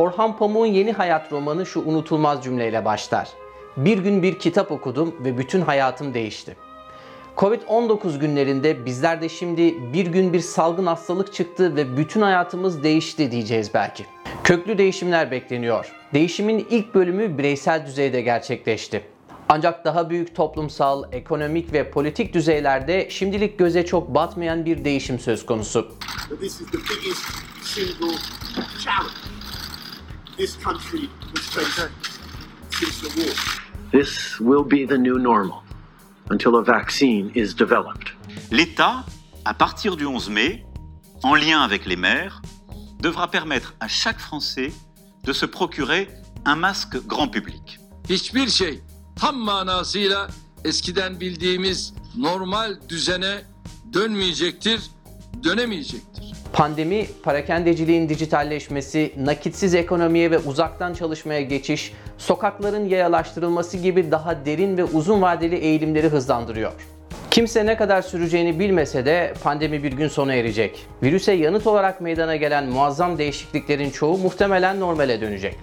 Orhan Pamuk'un Yeni Hayat romanı şu unutulmaz cümleyle başlar. Bir gün bir kitap okudum ve bütün hayatım değişti. Covid-19 günlerinde bizler de şimdi bir gün bir salgın hastalık çıktı ve bütün hayatımız değişti diyeceğiz belki. Köklü değişimler bekleniyor. Değişimin ilk bölümü bireysel düzeyde gerçekleşti. Ancak daha büyük toplumsal, ekonomik ve politik düzeylerde şimdilik göze çok batmayan bir değişim söz konusu. This country has faced since the war. This will be the new normal until a vaccine is developed. L'État, à partir du 11 mai, en lien avec les maires, devra permettre à chaque Français de se procurer un masque grand public. hiçbir şey tam manasıyla eskiden bildiğimiz normal düzene dönmeyecektir, dönemeyecektir. Pandemi, parakendeciliğin dijitalleşmesi, nakitsiz ekonomiye ve uzaktan çalışmaya geçiş, sokakların yayalaştırılması gibi daha derin ve uzun vadeli eğilimleri hızlandırıyor. Kimse ne kadar süreceğini bilmese de pandemi bir gün sona erecek. Virüse yanıt olarak meydana gelen muazzam değişikliklerin çoğu muhtemelen normale dönecek.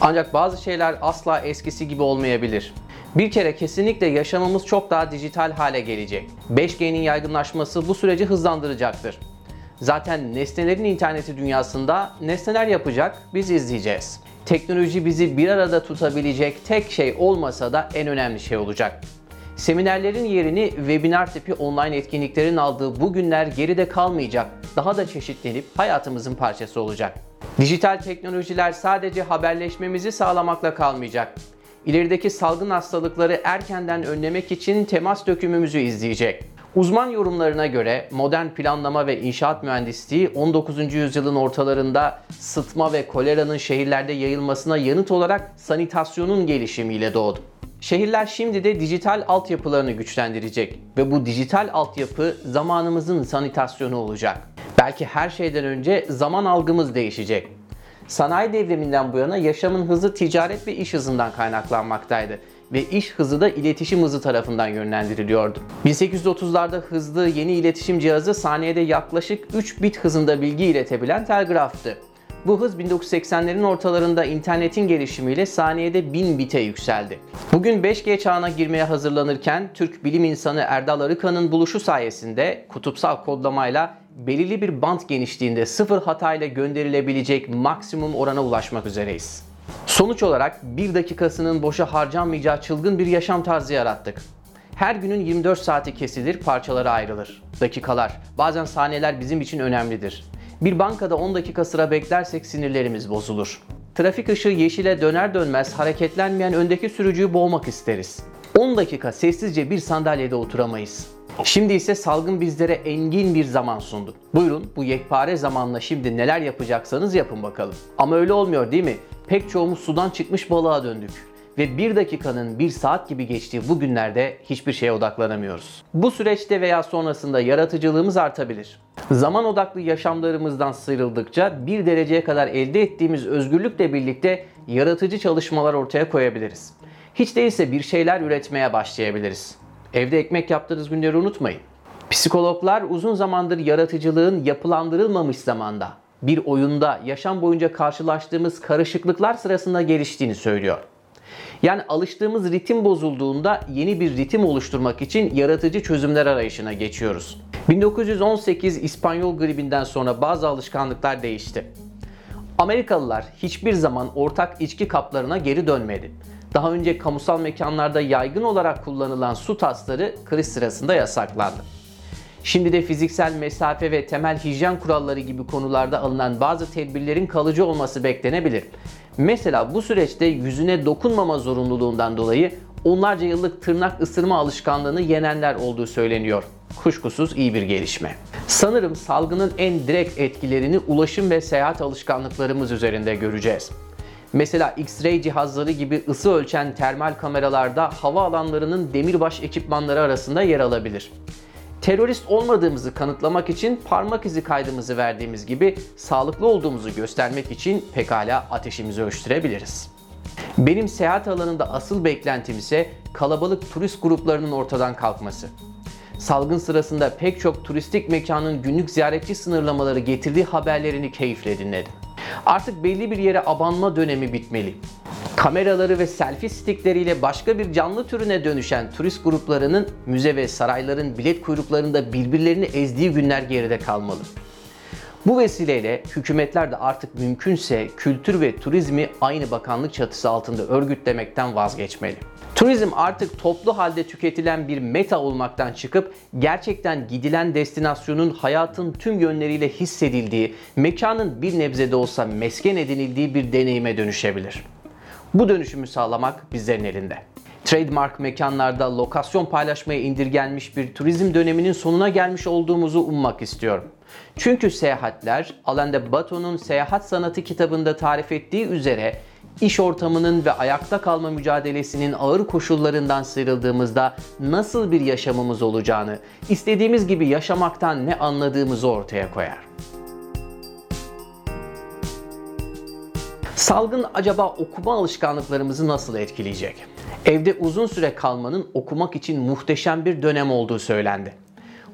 Ancak bazı şeyler asla eskisi gibi olmayabilir. Bir kere kesinlikle yaşamımız çok daha dijital hale gelecek. 5G'nin yaygınlaşması bu süreci hızlandıracaktır. Zaten nesnelerin interneti dünyasında nesneler yapacak, biz izleyeceğiz. Teknoloji bizi bir arada tutabilecek tek şey olmasa da en önemli şey olacak. Seminerlerin yerini webinar tipi online etkinliklerin aldığı bu günler geride kalmayacak, daha da çeşitlenip hayatımızın parçası olacak. Dijital teknolojiler sadece haberleşmemizi sağlamakla kalmayacak. İlerideki salgın hastalıkları erkenden önlemek için temas dökümümüzü izleyecek. Uzman yorumlarına göre modern planlama ve inşaat mühendisliği 19. yüzyılın ortalarında sıtma ve koleranın şehirlerde yayılmasına yanıt olarak sanitasyonun gelişimiyle doğdu. Şehirler şimdi de dijital altyapılarını güçlendirecek ve bu dijital altyapı zamanımızın sanitasyonu olacak. Belki her şeyden önce zaman algımız değişecek. Sanayi devriminden bu yana yaşamın hızı ticaret ve iş hızından kaynaklanmaktaydı ve iş hızı da iletişim hızı tarafından yönlendiriliyordu. 1830'larda hızlı yeni iletişim cihazı saniyede yaklaşık 3 bit hızında bilgi iletebilen telgraftı. Bu hız 1980'lerin ortalarında internetin gelişimiyle saniyede 1000 bite yükseldi. Bugün 5G çağına girmeye hazırlanırken Türk bilim insanı Erdal Arıkan'ın buluşu sayesinde kutupsal kodlamayla belirli bir bant genişliğinde sıfır hatayla gönderilebilecek maksimum orana ulaşmak üzereyiz. Sonuç olarak bir dakikasının boşa harcanmayacağı çılgın bir yaşam tarzı yarattık. Her günün 24 saati kesilir, parçalara ayrılır. Dakikalar, bazen saniyeler bizim için önemlidir. Bir bankada 10 dakika sıra beklersek sinirlerimiz bozulur. Trafik ışığı yeşile döner dönmez hareketlenmeyen öndeki sürücüyü boğmak isteriz. 10 dakika sessizce bir sandalyede oturamayız. Şimdi ise salgın bizlere engin bir zaman sundu. Buyurun bu yekpare zamanla şimdi neler yapacaksanız yapın bakalım. Ama öyle olmuyor değil mi? Pek çoğumuz sudan çıkmış balığa döndük ve bir dakikanın bir saat gibi geçtiği bu günlerde hiçbir şeye odaklanamıyoruz. Bu süreçte veya sonrasında yaratıcılığımız artabilir. Zaman odaklı yaşamlarımızdan sıyrıldıkça bir dereceye kadar elde ettiğimiz özgürlükle birlikte yaratıcı çalışmalar ortaya koyabiliriz. Hiç değilse bir şeyler üretmeye başlayabiliriz. Evde ekmek yaptığınız günleri unutmayın. Psikologlar uzun zamandır yaratıcılığın yapılandırılmamış zamanda, bir oyunda yaşam boyunca karşılaştığımız karışıklıklar sırasında geliştiğini söylüyor. Yani alıştığımız ritim bozulduğunda yeni bir ritim oluşturmak için yaratıcı çözümler arayışına geçiyoruz. 1918 İspanyol gribinden sonra bazı alışkanlıklar değişti. Amerikalılar hiçbir zaman ortak içki kaplarına geri dönmedi. Daha önce kamusal mekanlarda yaygın olarak kullanılan su tasları kriz sırasında yasaklandı. Şimdi de fiziksel mesafe ve temel hijyen kuralları gibi konularda alınan bazı tedbirlerin kalıcı olması beklenebilir. Mesela bu süreçte yüzüne dokunmama zorunluluğundan dolayı onlarca yıllık tırnak ısırma alışkanlığını yenenler olduğu söyleniyor. Kuşkusuz iyi bir gelişme. Sanırım salgının en direkt etkilerini ulaşım ve seyahat alışkanlıklarımız üzerinde göreceğiz. Mesela X-ray cihazları gibi ısı ölçen termal kameralarda hava alanlarının demirbaş ekipmanları arasında yer alabilir. Terörist olmadığımızı kanıtlamak için parmak izi kaydımızı verdiğimiz gibi sağlıklı olduğumuzu göstermek için pekala ateşimizi ölçtürebiliriz. Benim seyahat alanında asıl beklentim ise kalabalık turist gruplarının ortadan kalkması. Salgın sırasında pek çok turistik mekanın günlük ziyaretçi sınırlamaları getirdiği haberlerini keyifle dinledim. Artık belli bir yere abanma dönemi bitmeli. Kameraları ve selfie stickleriyle başka bir canlı türüne dönüşen turist gruplarının müze ve sarayların bilet kuyruklarında birbirlerini ezdiği günler geride kalmalı. Bu vesileyle hükümetler de artık mümkünse kültür ve turizmi aynı bakanlık çatısı altında örgütlemekten vazgeçmeli. Turizm artık toplu halde tüketilen bir meta olmaktan çıkıp gerçekten gidilen destinasyonun hayatın tüm yönleriyle hissedildiği, mekanın bir nebze de olsa mesken edinildiği bir deneyime dönüşebilir. Bu dönüşümü sağlamak bizlerin elinde. Trademark mekanlarda lokasyon paylaşmaya indirgenmiş bir turizm döneminin sonuna gelmiş olduğumuzu ummak istiyorum. Çünkü seyahatler, Alain de Botton'un Seyahat Sanatı kitabında tarif ettiği üzere iş ortamının ve ayakta kalma mücadelesinin ağır koşullarından sıyrıldığımızda nasıl bir yaşamımız olacağını, istediğimiz gibi yaşamaktan ne anladığımızı ortaya koyar. Salgın acaba okuma alışkanlıklarımızı nasıl etkileyecek? Evde uzun süre kalmanın okumak için muhteşem bir dönem olduğu söylendi.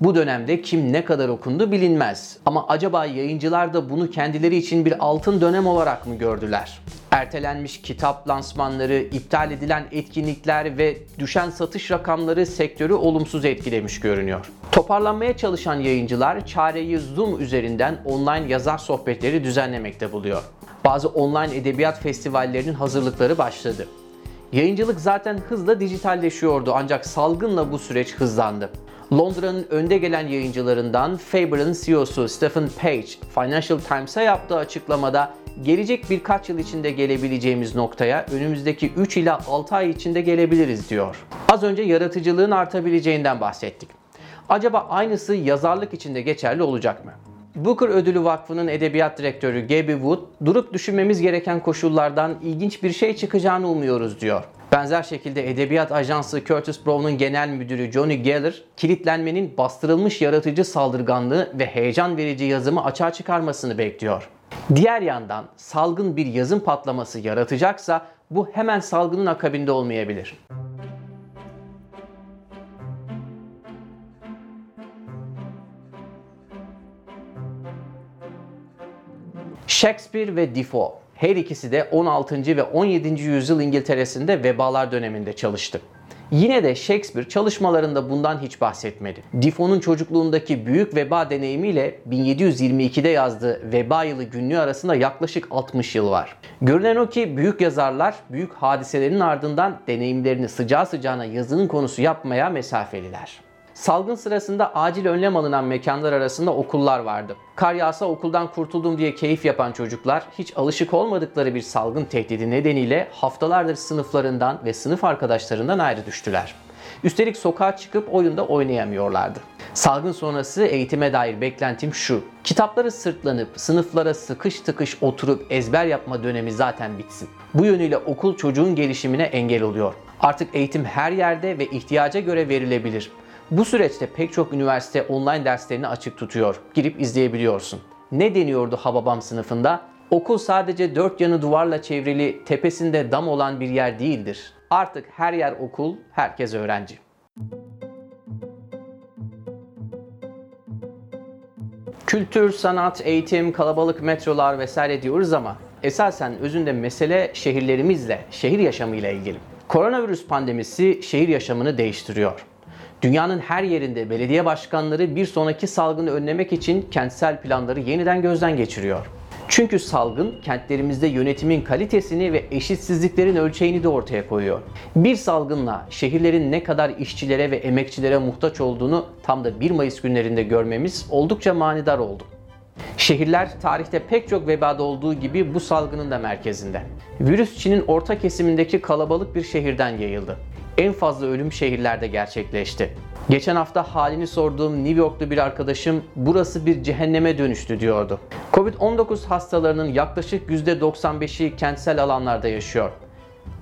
Bu dönemde kim ne kadar okundu bilinmez. Ama acaba yayıncılar da bunu kendileri için bir altın dönem olarak mı gördüler? Ertelenmiş kitap lansmanları, iptal edilen etkinlikler ve düşen satış rakamları sektörü olumsuz etkilemiş görünüyor. Toparlanmaya çalışan yayıncılar çareyi Zoom üzerinden online yazar sohbetleri düzenlemekte buluyor. Bazı online edebiyat festivallerinin hazırlıkları başladı. Yayıncılık zaten hızla dijitalleşiyordu ancak salgınla bu süreç hızlandı. Londra'nın önde gelen yayıncılarından Faber'ın CEO'su Stephen Page, Financial Times'a yaptığı açıklamada gelecek birkaç yıl içinde gelebileceğimiz noktaya önümüzdeki 3 ila 6 ay içinde gelebiliriz diyor. Az önce yaratıcılığın artabileceğinden bahsettik. Acaba aynısı yazarlık için de geçerli olacak mı? Booker Ödülü Vakfı'nın edebiyat direktörü Gabby Wood, durup düşünmemiz gereken koşullardan ilginç bir şey çıkacağını umuyoruz diyor. Benzer şekilde edebiyat ajansı Curtis Brown'un genel müdürü Johnny Geller, kilitlenmenin bastırılmış yaratıcı saldırganlığı ve heyecan verici yazımı açığa çıkarmasını bekliyor. Diğer yandan salgın bir yazım patlaması yaratacaksa bu hemen salgının akabinde olmayabilir. Shakespeare ve Defoe her ikisi de 16. ve 17. yüzyıl İngiltere'sinde vebalar döneminde çalıştı. Yine de Shakespeare çalışmalarında bundan hiç bahsetmedi. Defoe'nun çocukluğundaki büyük veba deneyimiyle 1722'de yazdığı veba yılı günlüğü arasında yaklaşık 60 yıl var. Görünen o ki büyük yazarlar büyük hadiselerin ardından deneyimlerini sıcağı sıcağına yazının konusu yapmaya mesafeliler. Salgın sırasında acil önlem alınan mekanlar arasında okullar vardı. Kar yağsa okuldan kurtuldum diye keyif yapan çocuklar hiç alışık olmadıkları bir salgın tehdidi nedeniyle haftalardır sınıflarından ve sınıf arkadaşlarından ayrı düştüler. Üstelik sokağa çıkıp oyunda oynayamıyorlardı. Salgın sonrası eğitime dair beklentim şu. Kitapları sırtlanıp sınıflara sıkış tıkış oturup ezber yapma dönemi zaten bitsin. Bu yönüyle okul çocuğun gelişimine engel oluyor. Artık eğitim her yerde ve ihtiyaca göre verilebilir. Bu süreçte pek çok üniversite online derslerini açık tutuyor. Girip izleyebiliyorsun. Ne deniyordu Hababam sınıfında? Okul sadece dört yanı duvarla çevrili, tepesinde dam olan bir yer değildir. Artık her yer okul, herkes öğrenci. Kültür, sanat, eğitim, kalabalık metrolar vesaire diyoruz ama esasen özünde mesele şehirlerimizle, şehir yaşamıyla ilgili. Koronavirüs pandemisi şehir yaşamını değiştiriyor. Dünyanın her yerinde belediye başkanları bir sonraki salgını önlemek için kentsel planları yeniden gözden geçiriyor. Çünkü salgın kentlerimizde yönetimin kalitesini ve eşitsizliklerin ölçeğini de ortaya koyuyor. Bir salgınla şehirlerin ne kadar işçilere ve emekçilere muhtaç olduğunu tam da 1 Mayıs günlerinde görmemiz oldukça manidar oldu. Şehirler tarihte pek çok vebada olduğu gibi bu salgının da merkezinde. Virüs Çin'in orta kesimindeki kalabalık bir şehirden yayıldı. En fazla ölüm şehirlerde gerçekleşti. Geçen hafta halini sorduğum New Yorklu bir arkadaşım burası bir cehenneme dönüştü diyordu. Covid-19 hastalarının yaklaşık %95'i kentsel alanlarda yaşıyor.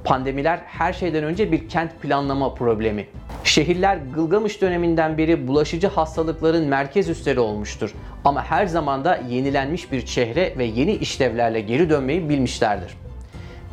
Pandemiler her şeyden önce bir kent planlama problemi. Şehirler Gılgamış döneminden beri bulaşıcı hastalıkların merkez üsleri olmuştur. Ama her zaman da yenilenmiş bir şehre ve yeni işlevlerle geri dönmeyi bilmişlerdir.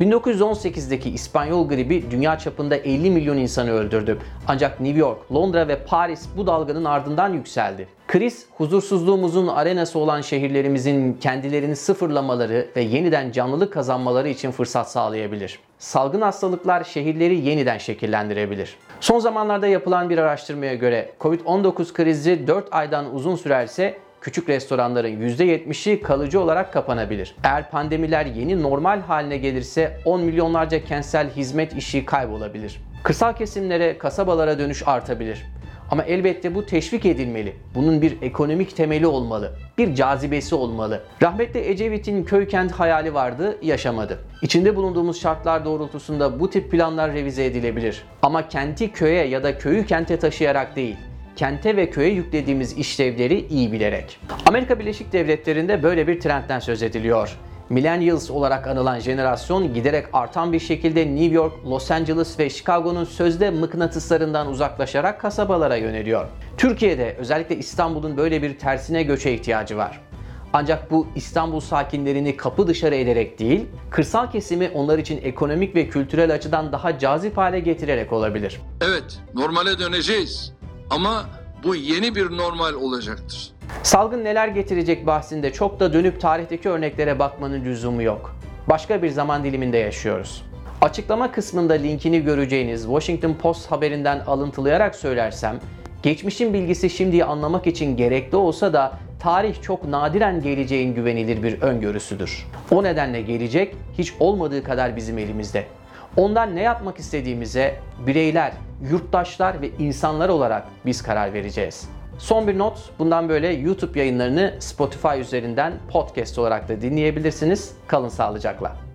1918'deki İspanyol gribi dünya çapında 50 milyon insanı öldürdü. Ancak New York, Londra ve Paris bu dalganın ardından yükseldi. Kriz, huzursuzluğumuzun arenası olan şehirlerimizin kendilerini sıfırlamaları ve yeniden canlılık kazanmaları için fırsat sağlayabilir. Salgın hastalıklar şehirleri yeniden şekillendirebilir. Son zamanlarda yapılan bir araştırmaya göre COVID-19 krizi 4 aydan uzun sürerse küçük restoranların %70'i kalıcı olarak kapanabilir. Eğer pandemiler yeni normal haline gelirse 10 milyonlarca kentsel hizmet işi kaybolabilir. Kırsal kesimlere, kasabalara dönüş artabilir. Ama elbette bu teşvik edilmeli. Bunun bir ekonomik temeli olmalı. Bir cazibesi olmalı. Rahmetli Ecevit'in köy kent hayali vardı, yaşamadı. İçinde bulunduğumuz şartlar doğrultusunda bu tip planlar revize edilebilir. Ama kenti köye ya da köyü kente taşıyarak değil, kente ve köye yüklediğimiz işlevleri iyi bilerek. Amerika Birleşik Devletleri'nde böyle bir trendten söz ediliyor. Millennials olarak anılan jenerasyon giderek artan bir şekilde New York, Los Angeles ve Chicago'nun sözde mıknatıslarından uzaklaşarak kasabalara yöneliyor. Türkiye'de özellikle İstanbul'un böyle bir tersine göçe ihtiyacı var. Ancak bu İstanbul sakinlerini kapı dışarı ederek değil, kırsal kesimi onlar için ekonomik ve kültürel açıdan daha cazip hale getirerek olabilir. Evet, normale döneceğiz. Ama bu yeni bir normal olacaktır. Salgın neler getirecek bahsinde çok da dönüp tarihteki örneklere bakmanın lüzumu yok. Başka bir zaman diliminde yaşıyoruz. Açıklama kısmında linkini göreceğiniz Washington Post haberinden alıntılayarak söylersem, geçmişin bilgisi şimdiyi anlamak için gerekli olsa da tarih çok nadiren geleceğin güvenilir bir öngörüsüdür. O nedenle gelecek hiç olmadığı kadar bizim elimizde. Ondan ne yapmak istediğimize bireyler, yurttaşlar ve insanlar olarak biz karar vereceğiz. Son bir not, bundan böyle YouTube yayınlarını Spotify üzerinden podcast olarak da dinleyebilirsiniz. Kalın sağlıcakla.